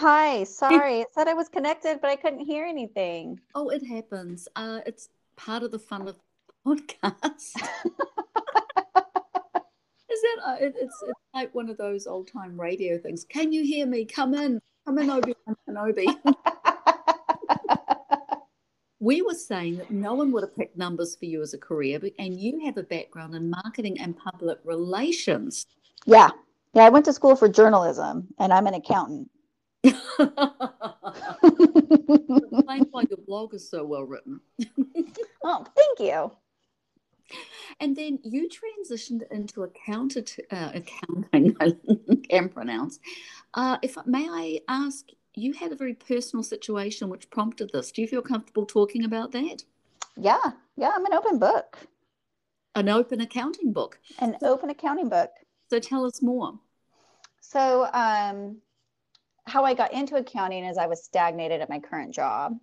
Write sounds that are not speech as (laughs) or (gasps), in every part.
Hi, sorry. It said I was connected, but I couldn't hear anything. Oh, it happens. Uh, it's part of the fun of (laughs) podcast. (laughs) Is that uh, it, it's it's like one of those old time radio things? Can you hear me? Come in, come in, Obi Wan Kenobi. (laughs) we were saying that no one would have picked numbers for you as a career, but, and you have a background in marketing and public relations. Yeah, yeah. I went to school for journalism, and I'm an accountant. Explain why your blog is so well written. (laughs) oh, thank you. And then you transitioned into accountant, uh, accounting. (laughs) I can pronounce. Uh, if may I ask, you had a very personal situation which prompted this. Do you feel comfortable talking about that? Yeah, yeah. I'm an open book. An open accounting book. An open accounting book. So tell us more. So, um, how I got into accounting is I was stagnated at my current job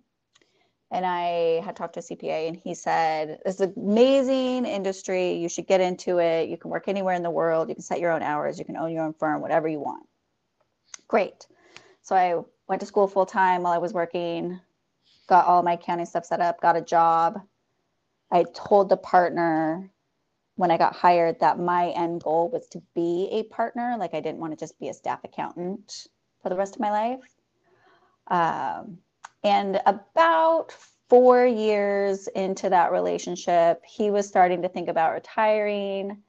and I had talked to a CPA, and he said, "It's an amazing industry. You should get into it. You can work anywhere in the world. You can set your own hours. You can own your own firm, whatever you want." Great. So I went to school full time while I was working, got all my accounting stuff set up, got a job. I told the partner when I got hired that my end goal was to be a partner. Like I didn't want to just be a staff accountant for the rest of my life. Um, and about four years into that relationship, he was starting to think about retiring.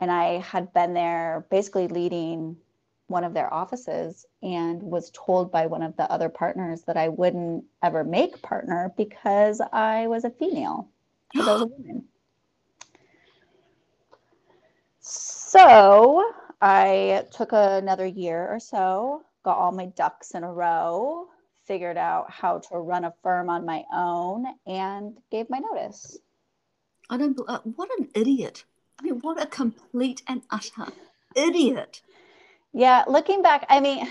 And I had been there basically leading one of their offices and was told by one of the other partners that I wouldn't ever make partner because I was a female, because I was a woman. (gasps) So I took another year or so, got all my ducks in a row, figured out how to run a firm on my own and gave my notice. I don't. Uh, what an idiot! I mean, what a complete and utter idiot. Yeah, looking back, I mean,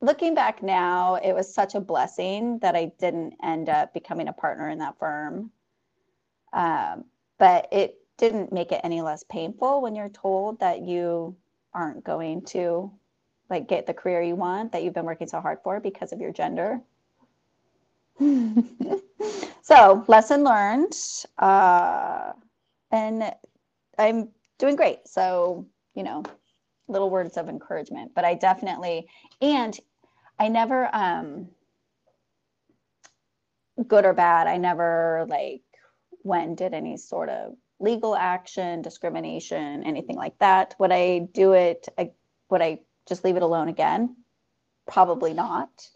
looking back now, it was such a blessing that I didn't end up becoming a partner in that firm. Um, but it didn't make it any less painful when you're told that you aren't going to like get the career you want that you've been working so hard for because of your gender. (laughs) so, lesson learned. Uh, and I'm doing great. So, you know, little words of encouragement, but I definitely, and I never, um, good or bad, I never like went did any sort of legal action, discrimination, anything like that. Would I do it? I, would I just leave it alone again? Probably not.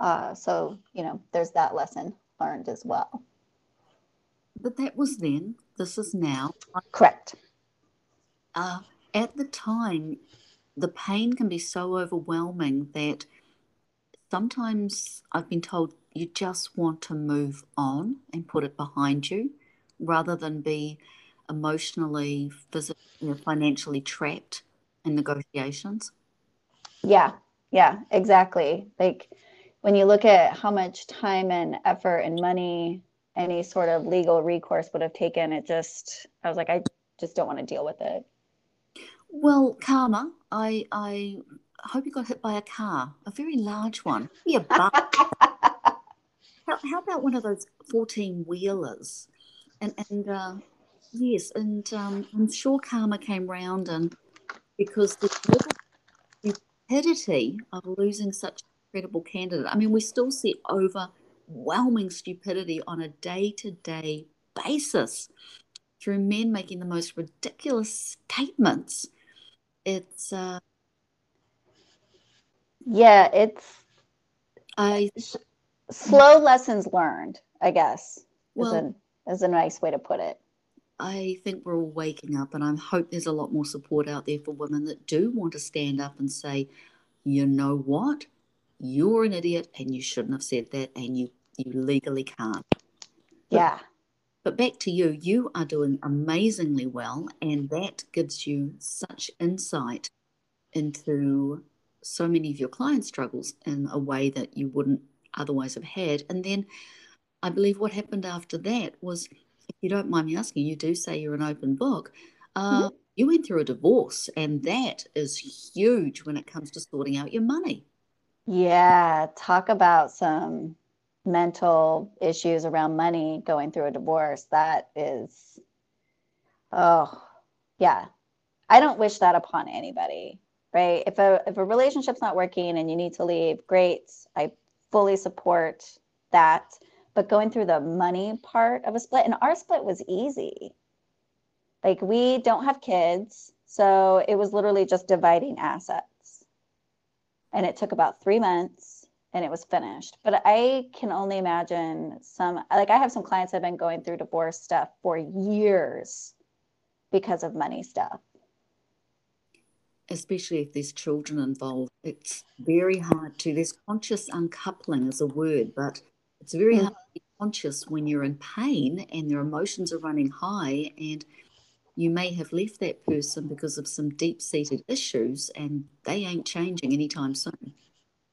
Uh, so, you know, there's that lesson learned as well. But that was then. This is now. Correct. Uh, at the time, the pain can be so overwhelming that sometimes I've been told you just want to move on and put it behind you rather than be emotionally, physically, financially trapped in negotiations. Yeah, yeah, exactly. Like when you look at how much time and effort and money any sort of legal recourse would have taken, it just, I was like, I just don't want to deal with it. Well, Karma, I, I hope you got hit by a car, a very large one. Yeah, but (laughs) how, how about one of those 14 wheelers? And, and, uh, yes, and um, I'm sure Karma came round and because the stupidity of losing such an incredible candidate. I mean, we still see overwhelming stupidity on a day to day basis through men making the most ridiculous statements. It's, uh, yeah, it's I, slow lessons learned, I guess, well, is, a, is a nice way to put it. I think we're all waking up, and I hope there's a lot more support out there for women that do want to stand up and say, you know what, you're an idiot, and you shouldn't have said that, and you you legally can't. Yeah. But, but back to you, you are doing amazingly well, and that gives you such insight into so many of your clients' struggles in a way that you wouldn't otherwise have had. And then I believe what happened after that was you don't mind me asking, you do say you're an open book. Uh, mm-hmm. You went through a divorce, and that is huge when it comes to sorting out your money. Yeah, talk about some mental issues around money going through a divorce. That is, oh, yeah. I don't wish that upon anybody, right? If a if a relationship's not working and you need to leave, great. I fully support that. But going through the money part of a split, and our split was easy. Like we don't have kids, so it was literally just dividing assets. And it took about three months and it was finished. But I can only imagine some, like I have some clients that have been going through divorce stuff for years because of money stuff. Especially if there's children involved. It's very hard to, there's conscious uncoupling as a word, but it's very mm. hard to be conscious when you're in pain and your emotions are running high and you may have left that person because of some deep seated issues and they ain't changing anytime soon.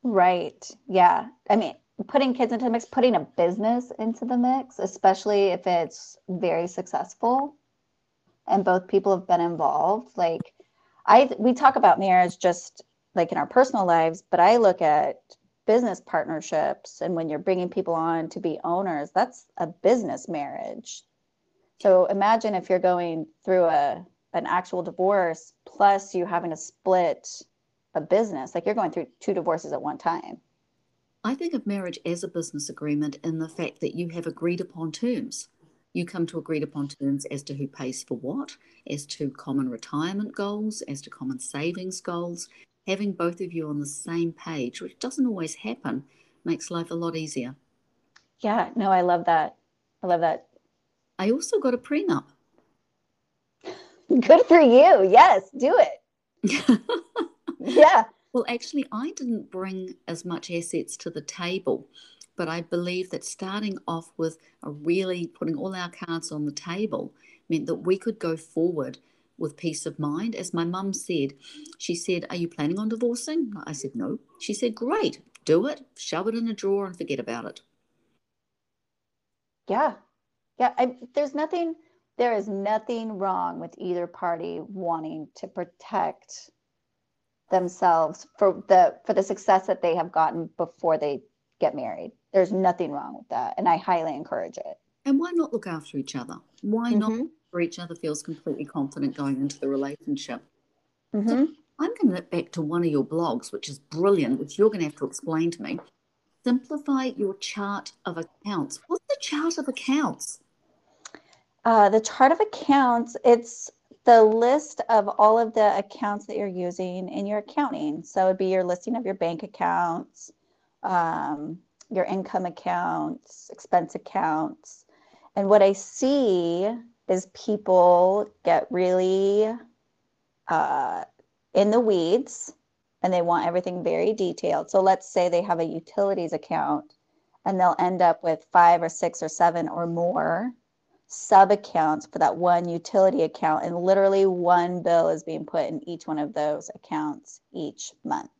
Right. Yeah. I mean, putting kids into the mix, putting a business into the mix, especially if it's very successful and both people have been involved. Like, I, we talk about marriage just like in our personal lives, but I look at business partnerships and when you're bringing people on to be owners, that's a business marriage so imagine if you're going through a an actual divorce plus you having to split a business, like you're going through two divorces at one time. I think of marriage as a business agreement in the fact that you have agreed upon terms. You come to agreed upon terms as to who pays for what, as to common retirement goals, as to common savings goals. Having both of you on the same page, which doesn't always happen, makes life a lot easier. Yeah, no, I love that. I love that. I also got a prenup. (laughs) Good for you. Yes, do it. (laughs) yeah. Well, actually, I didn't bring as much assets to the table, but I believe that starting off with a really putting all our cards on the table meant that we could go forward with peace of mind. As my mum said, she said, Are you planning on divorcing? I said, No. She said, Great, do it, shove it in a drawer and forget about it. Yeah, yeah, I, there's nothing. There is nothing wrong with either party wanting to protect themselves for the for the success that they have gotten before they get married. There's nothing wrong with that, and I highly encourage it. And why not look after each other? Why mm-hmm. not for each other feels completely confident going into the relationship? Mm-hmm. So I'm going to look back to one of your blogs, which is brilliant, which you're going to have to explain to me. Simplify your chart of accounts. What's the chart of accounts? Uh, the chart of accounts, it's the list of all of the accounts that you're using in your accounting. So it'd be your listing of your bank accounts, um, your income accounts, expense accounts. And what I see is people get really uh, in the weeds and they want everything very detailed. So let's say they have a utilities account and they'll end up with five or six or seven or more sub accounts for that one utility account and literally one bill is being put in each one of those accounts each month.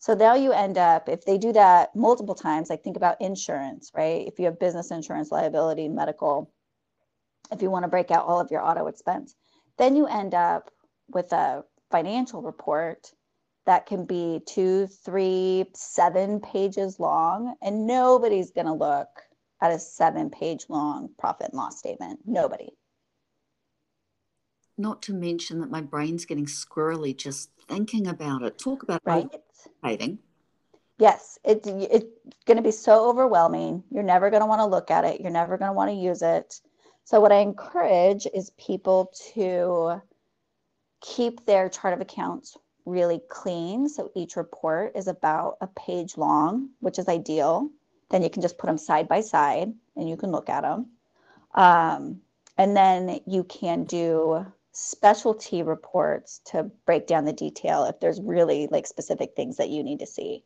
So now you end up, if they do that multiple times, like think about insurance, right? If you have business insurance, liability, medical, if you want to break out all of your auto expense, then you end up with a financial report that can be two, three, seven pages long, and nobody's going to look at a seven page long profit and loss statement. Nobody. Not to mention that my brain's getting squirrely just thinking about it. Talk about right. Writing. Yes, it, it's going to be so overwhelming. You're never going to want to look at it. You're never going to want to use it. So, what I encourage is people to keep their chart of accounts really clean. So, each report is about a page long, which is ideal then you can just put them side by side and you can look at them. Um, and then you can do specialty reports to break down the detail if there's really like specific things that you need to see.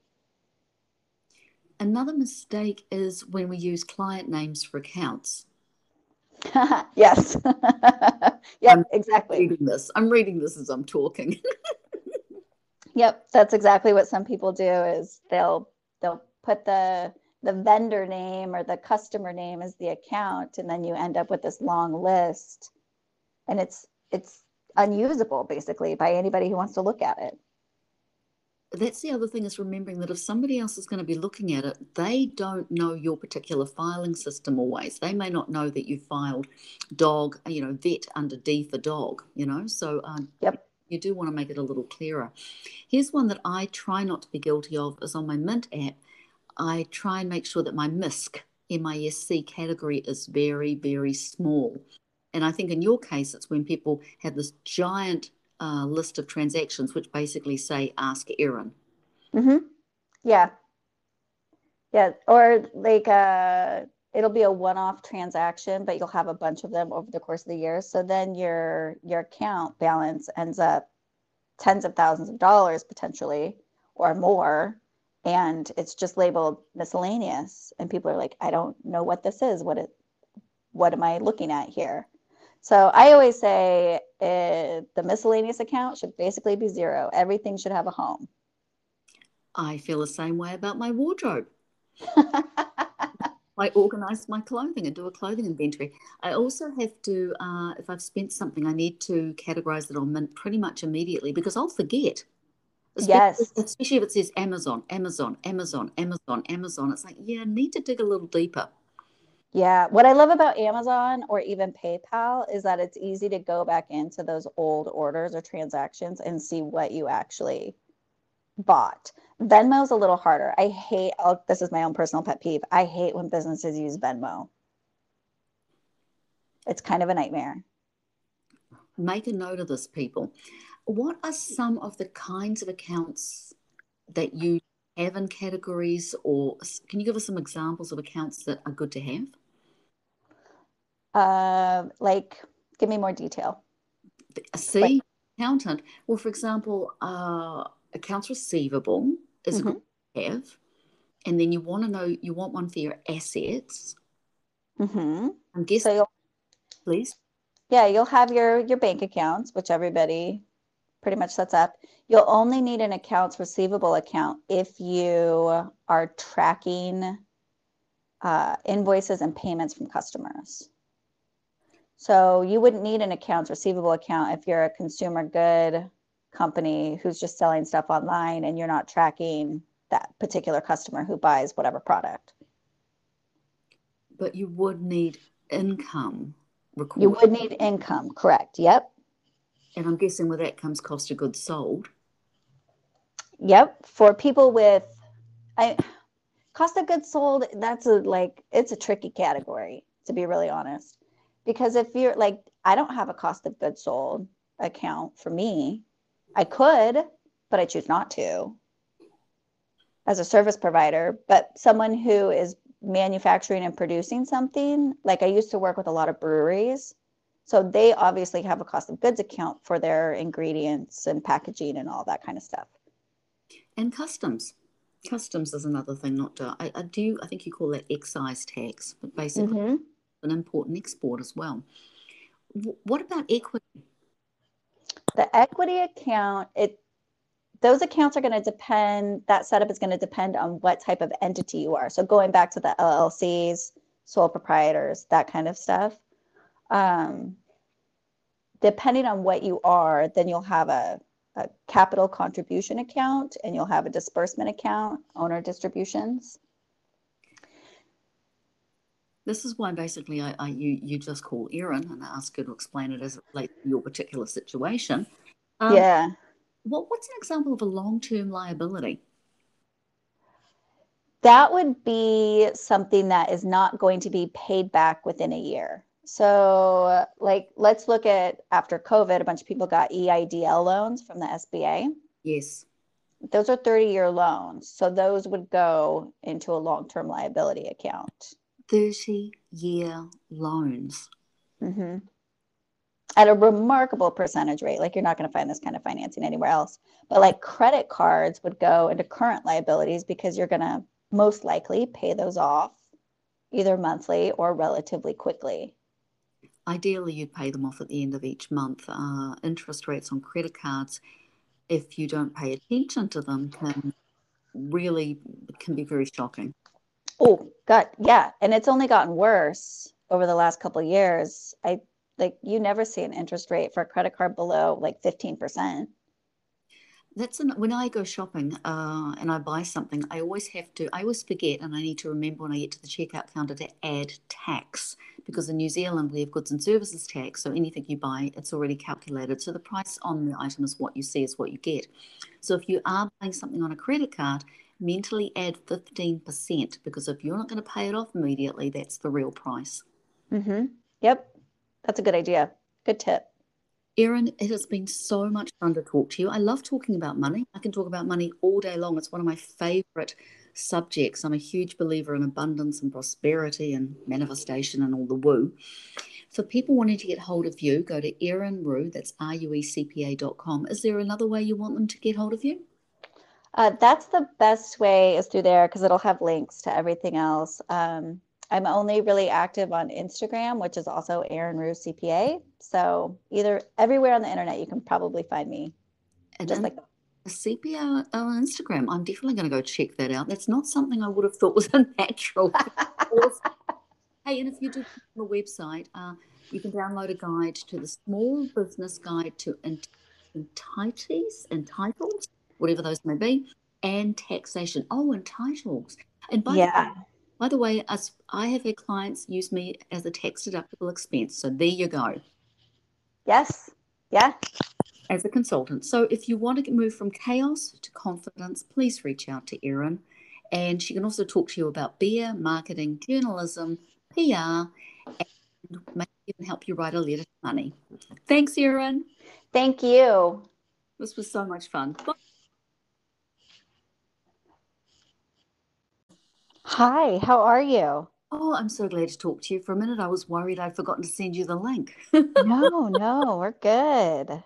Another mistake is when we use client names for accounts. (laughs) yes. (laughs) I'm exactly. Reading this. I'm reading this as I'm talking. (laughs) yep, that's exactly what some people do is they'll they'll put the the vendor name or the customer name as the account and then you end up with this long list and it's it's unusable basically by anybody who wants to look at it that's the other thing is remembering that if somebody else is going to be looking at it, they don't know your particular filing system always. They may not know that you filed dog, you know, vet under D for dog, you know. So um, yep. you do want to make it a little clearer. Here's one that I try not to be guilty of is on my Mint app. I try and make sure that my MISC, M-I-S-C category is very, very small. And I think in your case, it's when people have this giant uh, list of transactions, which basically say "Ask Erin." Mm-hmm. Yeah. Yeah, or like uh, it'll be a one-off transaction, but you'll have a bunch of them over the course of the year. So then your your account balance ends up tens of thousands of dollars potentially or more and it's just labeled miscellaneous and people are like i don't know what this is what it what am i looking at here so I always say uh, the miscellaneous account should basically be zero. Everything should have a home. I feel the same way about my wardrobe. (laughs) I organize my clothing and do a clothing inventory. I also have to, uh, if I've spent something, I need to categorize it on Mint pretty much immediately because I'll forget. Especially, yes. Especially if it says Amazon, Amazon, Amazon, Amazon, Amazon. It's like, yeah, I need to dig a little deeper. Yeah. What I love about Amazon or even PayPal is that it's easy to go back into those old orders or transactions and see what you actually bought. Venmo's a little harder. I hate, oh, this is my own personal pet peeve. I hate when businesses use Venmo. It's kind of a nightmare. Make a note of this, people. What are some of the kinds of accounts that you have in categories, or can you give us some examples of accounts that are good to have? Uh, like, give me more detail. See, like, accountant. Well, for example, uh, accounts receivable is mm-hmm. a good to have, and then you want to know you want one for your assets. Mm-hmm. I'm guessing, so please. Yeah, you'll have your your bank accounts, which everybody pretty much sets up. You'll only need an accounts receivable account if you are tracking uh, invoices and payments from customers. So you wouldn't need an accounts receivable account if you're a consumer good company who's just selling stuff online and you're not tracking that particular customer who buys whatever product. But you would need income. Recorded. You would need income, correct? Yep. And I'm guessing with that comes cost of goods sold. Yep. For people with I cost of goods sold, that's a like it's a tricky category, to be really honest because if you're like i don't have a cost of goods sold account for me. I could but i choose not to as a service provider. But someone who is manufacturing and producing something like i used to work with a lot of breweries. So they obviously have a cost of goods account for their ingredients and packaging and all that kind of stuff. And customs. Customs is another thing not to i, I do i think you call that excise tax but basically mm-hmm an important export as well. what about equity? The equity account, it those accounts are going to depend, that setup is going to depend on what type of entity you are. So going back to the LLCs, sole proprietors, that kind of stuff. Um, depending on what you are, then you'll have a, a capital contribution account and you'll have a disbursement account, owner distributions. This is why basically I, I you you just call Erin and ask her to explain it as it relates to your particular situation. Um, yeah. What what's an example of a long term liability? That would be something that is not going to be paid back within a year. So, like, let's look at after COVID, a bunch of people got EIDL loans from the SBA. Yes. Those are 30 year loans. So, those would go into a long term liability account. 30 year loans. Mm-hmm. At a remarkable percentage rate. Like you're not going to find this kind of financing anywhere else. But like credit cards would go into current liabilities because you're going to most likely pay those off either monthly or relatively quickly. Ideally, you'd pay them off at the end of each month. Uh, interest rates on credit cards, if you don't pay attention to them, can really can be very shocking. Oh, God, yeah, and it's only gotten worse over the last couple years. I like you never see an interest rate for a credit card below like 15%. That's an, when I go shopping uh, and I buy something, I always have to, I always forget and I need to remember when I get to the checkout counter to add tax because in New Zealand we have goods and services tax. So anything you buy, it's already calculated. So the price on the item is what you see, is what you get. So if you are buying something on a credit card, mentally add 15% because if you're not going to pay it off immediately, that's the real price. Mm-hmm. Yep. That's a good idea. Good tip. Erin, it has been so much fun to talk to you. I love talking about money. I can talk about money all day long. It's one of my favorite subjects. I'm a huge believer in abundance and prosperity and manifestation and all the woo. For people wanting to get hold of you, go to Erin Rue, that's R-U-E-C-P-A.com. Is there another way you want them to get hold of you? Uh, that's the best way is through there because it'll have links to everything else. Um, I'm only really active on Instagram, which is also Erin Rue CPA. So either everywhere on the internet, you can probably find me. And just like a CPA on Instagram. I'm definitely going to go check that out. That's not something I would have thought was (laughs) a natural. hey, and if you do the website, uh, you can download a guide to the Small Business Guide to Entities, Entitles, whatever those may be, and taxation. Oh, and titles. And by yeah. By the way, as I have had clients use me as a tax deductible expense. So there you go. Yes. Yeah. As a consultant. So if you want to move from chaos to confidence, please reach out to Erin. And she can also talk to you about beer, marketing, journalism, PR, and maybe even help you write a letter to money. Thanks, Erin. Thank you. This was so much fun. Bye. Hi, how are you? Oh, I'm so glad to talk to you. For a minute, I was worried I'd forgotten to send you the link. no, (laughs) no, we're good.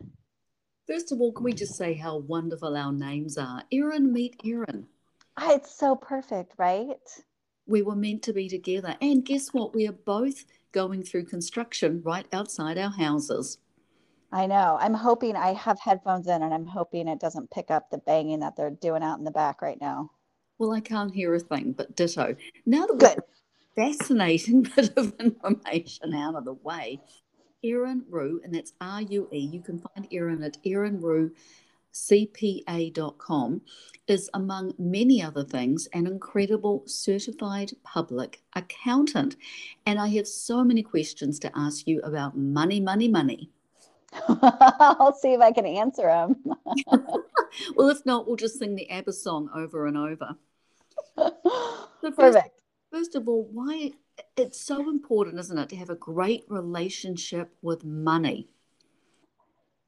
First of all, can we just say how wonderful our names are? Erin, meet Erin. Ah, it's so perfect, right? We were meant to be together. And guess what? We are both going through construction right outside our houses. I know. I'm hoping I have headphones in and I'm hoping it doesn't pick up the banging that they're doing out in the back right now. Well, I can't hear a thing, but ditto. Now that Good. fascinating (laughs) bit of information out of the way, Erin Rue, and that's R U E, you can find Erin at erinruecpa.com, is among many other things an incredible certified public accountant. And I have so many questions to ask you about money, money, money. (laughs) I'll see if I can answer them. (laughs) well, if not, we'll just sing the ABBA song over and over. (laughs) So first, Perfect. First of all, why it's so important, isn't it, to have a great relationship with money?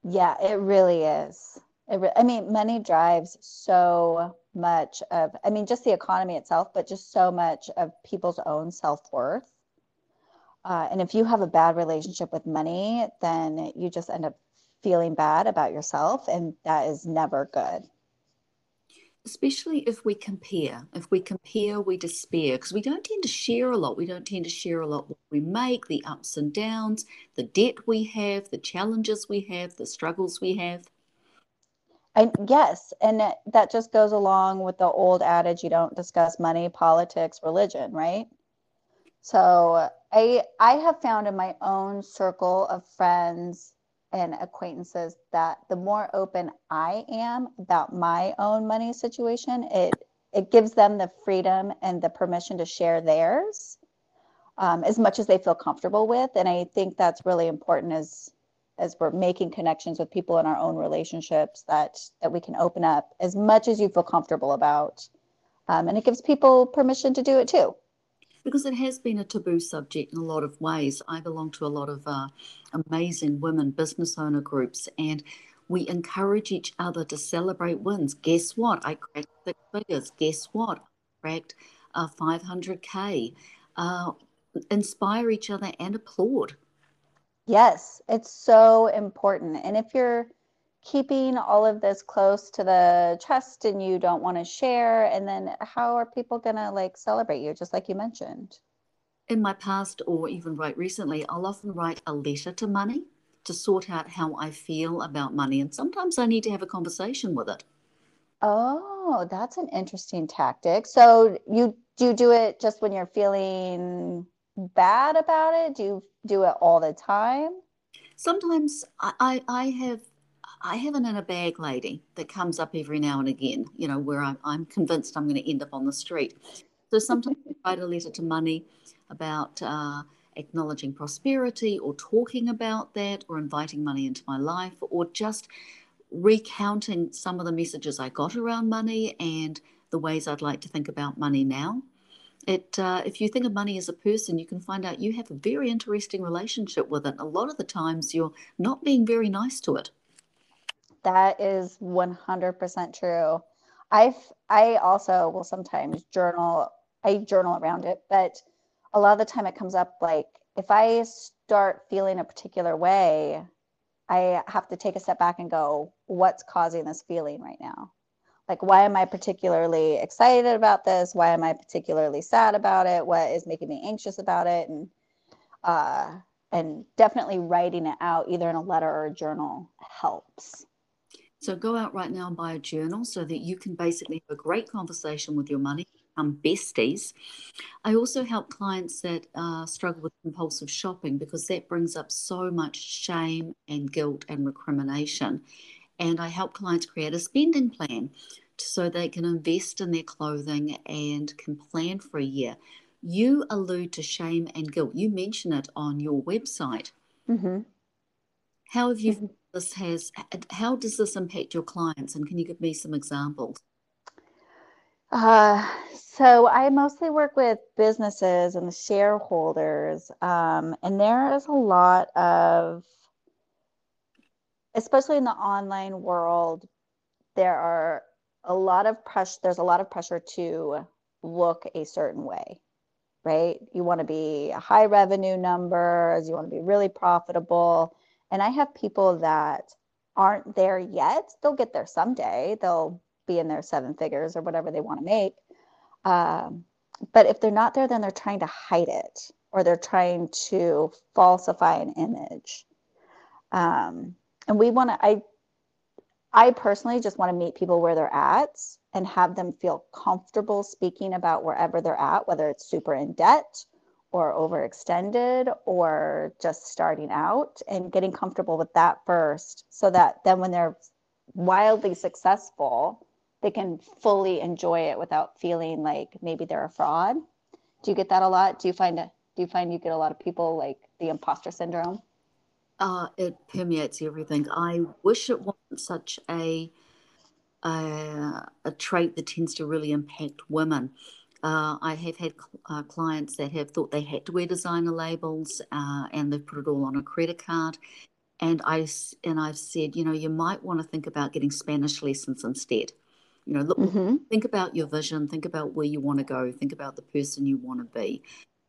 Yeah, it really is. It re- I mean, money drives so much of, I mean, just the economy itself, but just so much of people's own self worth. Uh, and if you have a bad relationship with money, then you just end up feeling bad about yourself, and that is never good. Especially if we compare. If we compare, we despair because we don't tend to share a lot. We don't tend to share a lot what we make, the ups and downs, the debt we have, the challenges we have, the struggles we have. And yes, and that just goes along with the old adage you don't discuss money, politics, religion, right? So I I have found in my own circle of friends and acquaintances that the more open I am about my own money situation, it it gives them the freedom and the permission to share theirs um, as much as they feel comfortable with. And I think that's really important as as we're making connections with people in our own relationships that that we can open up as much as you feel comfortable about. Um, and it gives people permission to do it too because it has been a taboo subject in a lot of ways. I belong to a lot of uh, amazing women business owner groups, and we encourage each other to celebrate wins. Guess what? I cracked six figures. Guess what? I cracked uh, 500K. Uh, inspire each other and applaud. Yes, it's so important. And if you're keeping all of this close to the chest and you don't want to share and then how are people going to like celebrate you just like you mentioned? In my past or even right recently i'll often write a letter to money to sort out how i feel about money and sometimes i need to have a conversation with it. Oh that's an interesting tactic. So you do you do it just when you're feeling bad about it? Do you do it all the time? Sometimes I, I, I have I have an inner bag lady that comes up every now and again, you know, where I'm, I'm convinced I'm going to end up on the street. So sometimes I write a letter to money about uh, acknowledging prosperity or talking about that or inviting money into my life or just recounting some of the messages I got around money and the ways I'd like to think about money now. It, uh, if you think of money as a person, you can find out you have a very interesting relationship with it. A lot of the times, you're not being very nice to it. That is 100% true. I I also will sometimes journal. I journal around it, but a lot of the time it comes up like if I start feeling a particular way, I have to take a step back and go, what's causing this feeling right now? Like, why am I particularly excited about this? Why am I particularly sad about it? What is making me anxious about it? And uh, and definitely writing it out either in a letter or a journal helps. So go out right now and buy a journal so that you can basically have a great conversation with your money, become besties. I also help clients that uh, struggle with compulsive shopping because that brings up so much shame and guilt and recrimination. And I help clients create a spending plan so they can invest in their clothing and can plan for a year. You allude to shame and guilt. You mention it on your website. Mm-hmm. How have you mm-hmm this has how does this impact your clients and can you give me some examples? Uh, so i mostly work with businesses and the shareholders um, and there is a lot of especially in the online world there are a lot of pressure there's a lot of pressure to look a certain way right? You want to be a high revenue numbers you want to be really profitable and I have people that aren't there yet. They'll get there someday. They'll be in their seven figures or whatever they want to make. Um, but if they're not there, then they're trying to hide it or they're trying to falsify an image. Um, and we want to, I, I personally just want to meet people where they're at and have them feel comfortable speaking about wherever they're at, whether it's super in debt or overextended or just starting out and getting comfortable with that first so that then when they're wildly successful they can fully enjoy it without feeling like maybe they're a fraud. Do you get that a lot? Do you find do you find you get a lot of people like the imposter syndrome? Uh, it permeates everything. I wish it wasn't such a uh, a trait that tends to really impact women uh, I have had uh, clients that have thought they had to wear designer labels uh, and they've put it all on a credit card. And I and I've said, you know, you might want to think about getting Spanish lessons instead. You know, look, mm-hmm. think about your vision, think about where you want to go, think about the person you want to be.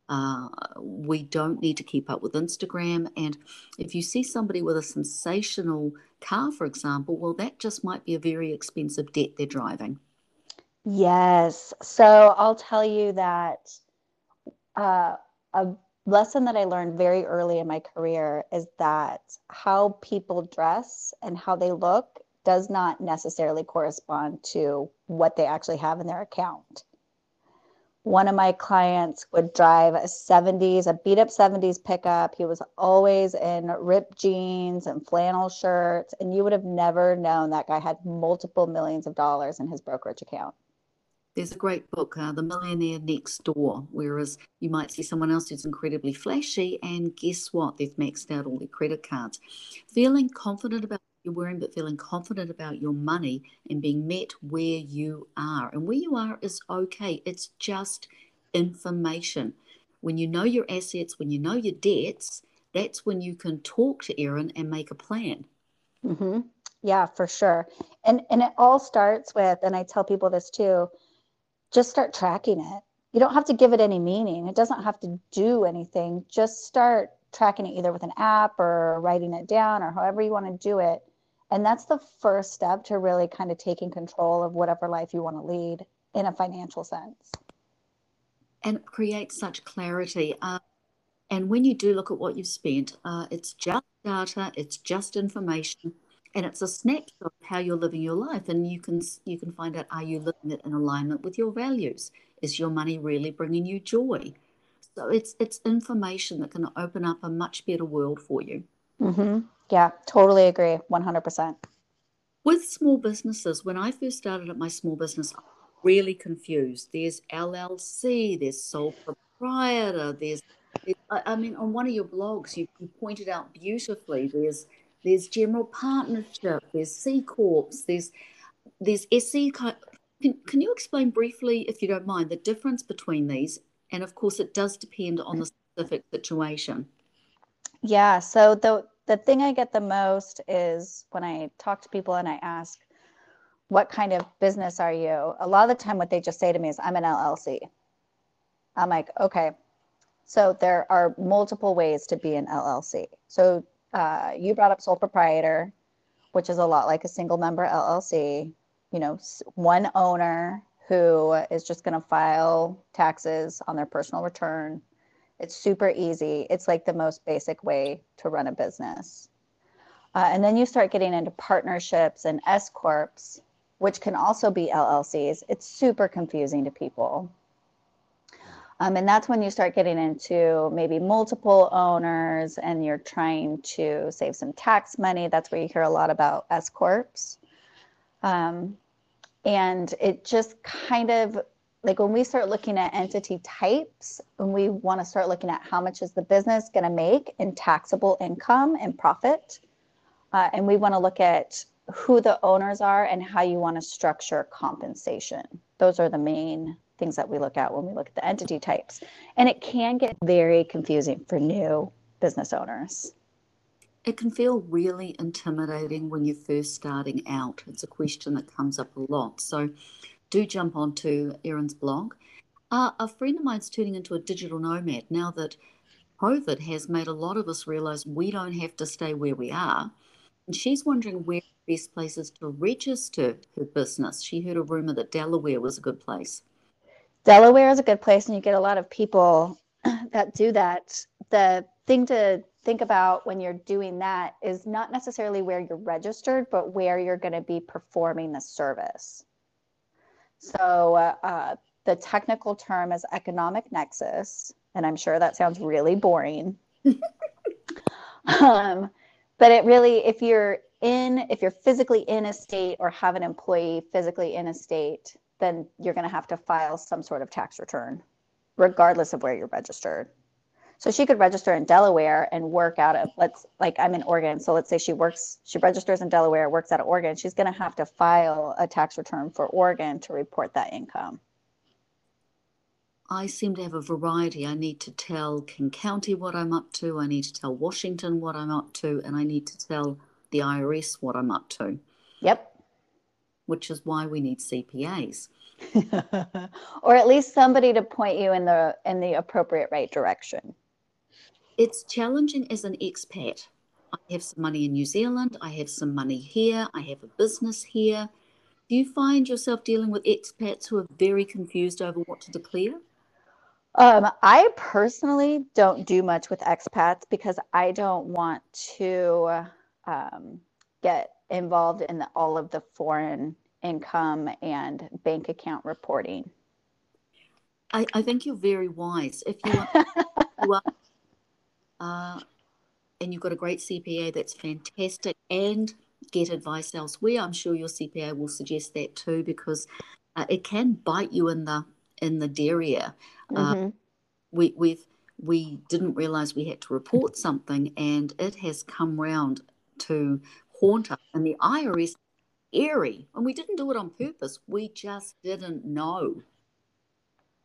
Uh, we don't need to keep up with Instagram. And if you see somebody with a sensational car, for example, well, that just might be a very expensive debt they're driving. Yes. So I'll tell you that uh, a lesson that I learned very early in my career is that how people dress and how they look does not necessarily correspond to what they actually have in their account. One of my clients would drive a 70s, a beat up 70s pickup. He was always in ripped jeans and flannel shirts, and you would have never known that guy had multiple millions of dollars in his brokerage account. There's a great book, uh, The Millionaire Next Door, whereas you might see someone else who's incredibly flashy, and guess what? They've maxed out all their credit cards. Feeling confident about you're wearing, but feeling confident about your money and being met where you are. And where you are is okay, it's just information. When you know your assets, when you know your debts, that's when you can talk to Erin and make a plan. Mm-hmm. Yeah, for sure. And and it all starts with, and I tell people this too just start tracking it. You don't have to give it any meaning. It doesn't have to do anything. Just start tracking it either with an app or writing it down or however you want to do it. And that's the first step to really kind of taking control of whatever life you want to lead in a financial sense. And it creates such clarity. Uh, and when you do look at what you've spent, uh, it's just data, it's just information and it's a snapshot of how you're living your life and you can you can find out are you living it in alignment with your values is your money really bringing you joy so it's it's information that can open up a much better world for you Mm-hmm. Yeah, totally agree. 100%. With small businesses, when I first started at my small business, I'm really confused. There's LLC, there's sole proprietor, there's, there's I mean, on one of your blogs, you, you pointed out beautifully. There's there's general partnership, there's C corps, there's there's SC. Can, can you explain briefly, if you don't mind, the difference between these? And of course, it does depend on the specific situation. Yeah. So the the thing I get the most is when I talk to people and I ask, "What kind of business are you?" A lot of the time, what they just say to me is, "I'm an LLC." I'm like, okay. So there are multiple ways to be an LLC. So uh, you brought up sole proprietor, which is a lot like a single member LLC. You know, one owner who is just going to file taxes on their personal return. It's super easy. It's like the most basic way to run a business. Uh, and then you start getting into partnerships and S corps, which can also be LLCs. It's super confusing to people. Um, and that's when you start getting into maybe multiple owners and you're trying to save some tax money. That's where you hear a lot about S Corps. Um, and it just kind of like when we start looking at entity types, when we want to start looking at how much is the business going to make in taxable income and profit, uh, and we want to look at who the owners are and how you want to structure compensation. Those are the main things that we look at when we look at the entity types. And it can get very confusing for new business owners. It can feel really intimidating when you're first starting out. It's a question that comes up a lot. So do jump onto Erin's blog. Uh, a friend of mine's turning into a digital nomad now that COVID has made a lot of us realize we don't have to stay where we are. And she's wondering where the best places to register her business. She heard a rumor that Delaware was a good place. Delaware is a good place, and you get a lot of people (clears throat) that do that. The thing to think about when you're doing that is not necessarily where you're registered, but where you're going to be performing the service. So uh, uh, the technical term is economic nexus, and I'm sure that sounds really boring. (laughs) um, but it really, if you're in, if you're physically in a state or have an employee physically in a state, then you're going to have to file some sort of tax return, regardless of where you're registered. So she could register in Delaware and work out of let's like I'm in Oregon. So let's say she works, she registers in Delaware, works out of Oregon. She's going to have to file a tax return for Oregon to report that income. I seem to have a variety. I need to tell King County what I'm up to. I need to tell Washington what I'm up to, and I need to tell the IRS what I'm up to. Yep which is why we need CPAs. (laughs) or at least somebody to point you in the in the appropriate right direction. It's challenging as an expat. I have some money in New Zealand, I have some money here, I have a business here. Do you find yourself dealing with expats who are very confused over what to declare? Um, I personally don't do much with expats because I don't want to um, get involved in the, all of the foreign income and bank account reporting. I, I think you're very wise. If you are, (laughs) you are uh, and you've got a great CPA, that's fantastic. And get advice elsewhere. I'm sure your CPA will suggest that too, because uh, it can bite you in the in the derriere. Uh, mm-hmm. Uh, we we've we didn't realize we had to report something, and it has come round to haunt us. And the IRS eerie. And we didn't do it on purpose. We just didn't know.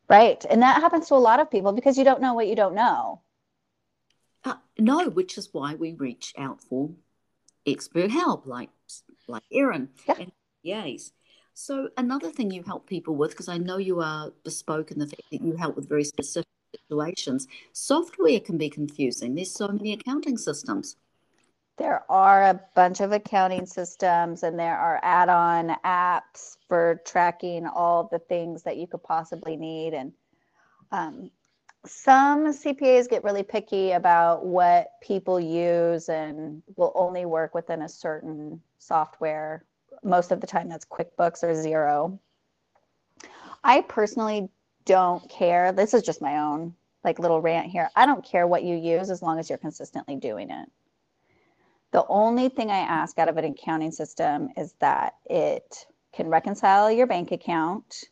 Right. And that happens to a lot of people because you don't know what you don't know. Uh, no, which is why we reach out for expert help like like Erin yeah. and yes. So another thing you help people with, because I know you are bespoke in the fact that you help with very specific situations, software can be confusing. There's so many accounting systems. There are a bunch of accounting systems and there are add on apps for tracking all the things that you could possibly need. And um, some CPAs get really picky about what people use and will only work within a certain software. Most of the time, that's QuickBooks or Xero. I personally don't care. This is just my own like little rant here. I don't care what you use as long as you're consistently doing it. The only thing I ask out of an accounting system is that it can reconcile your bank account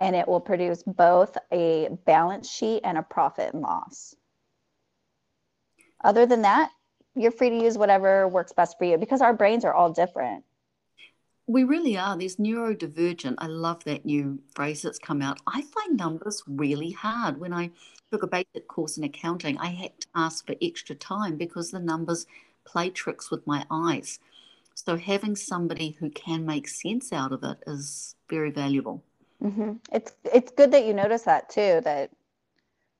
and it will produce both a balance sheet and a profit and loss. Other than that, you're free to use whatever works best for you because our brains are all different. We really are. There's neurodivergent. I love that new phrase that's come out. I find numbers really hard. When I took a basic course in accounting, I had to ask for extra time because the numbers play tricks with my eyes. So having somebody who can make sense out of it is very valuable. Mm-hmm. It's it's good that you notice that too. That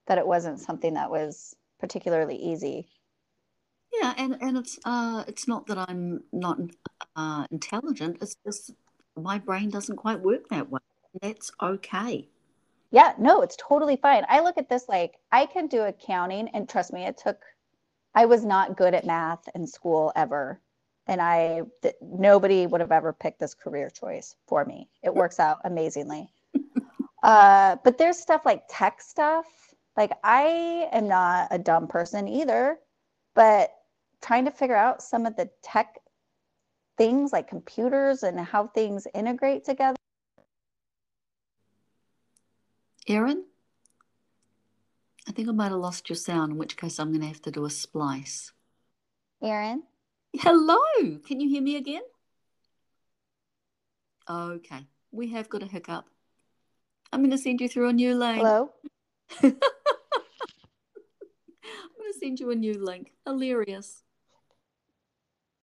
that it wasn't something that was particularly easy. Yeah, and and it's uh it's not that I'm not uh, intelligent. It's just my brain doesn't quite work that way. That's okay. Yeah, no, it's totally fine. I look at this like I can do accounting, and trust me, it took. I was not good at math in school ever, and I th- nobody would have ever picked this career choice for me. It works out (laughs) amazingly. uh, but there's stuff like tech stuff. Like I am not a dumb person either, but trying to figure out some of the tech things like computers and how things integrate together. Erin, I think I might have lost your sound, in which case I'm going to have to do a splice. Erin? Hello, can you hear me again? Okay, we have got a hiccup. I'm going to send you through a new link. Hello? (laughs) I'm going to send you a new link. Hilarious.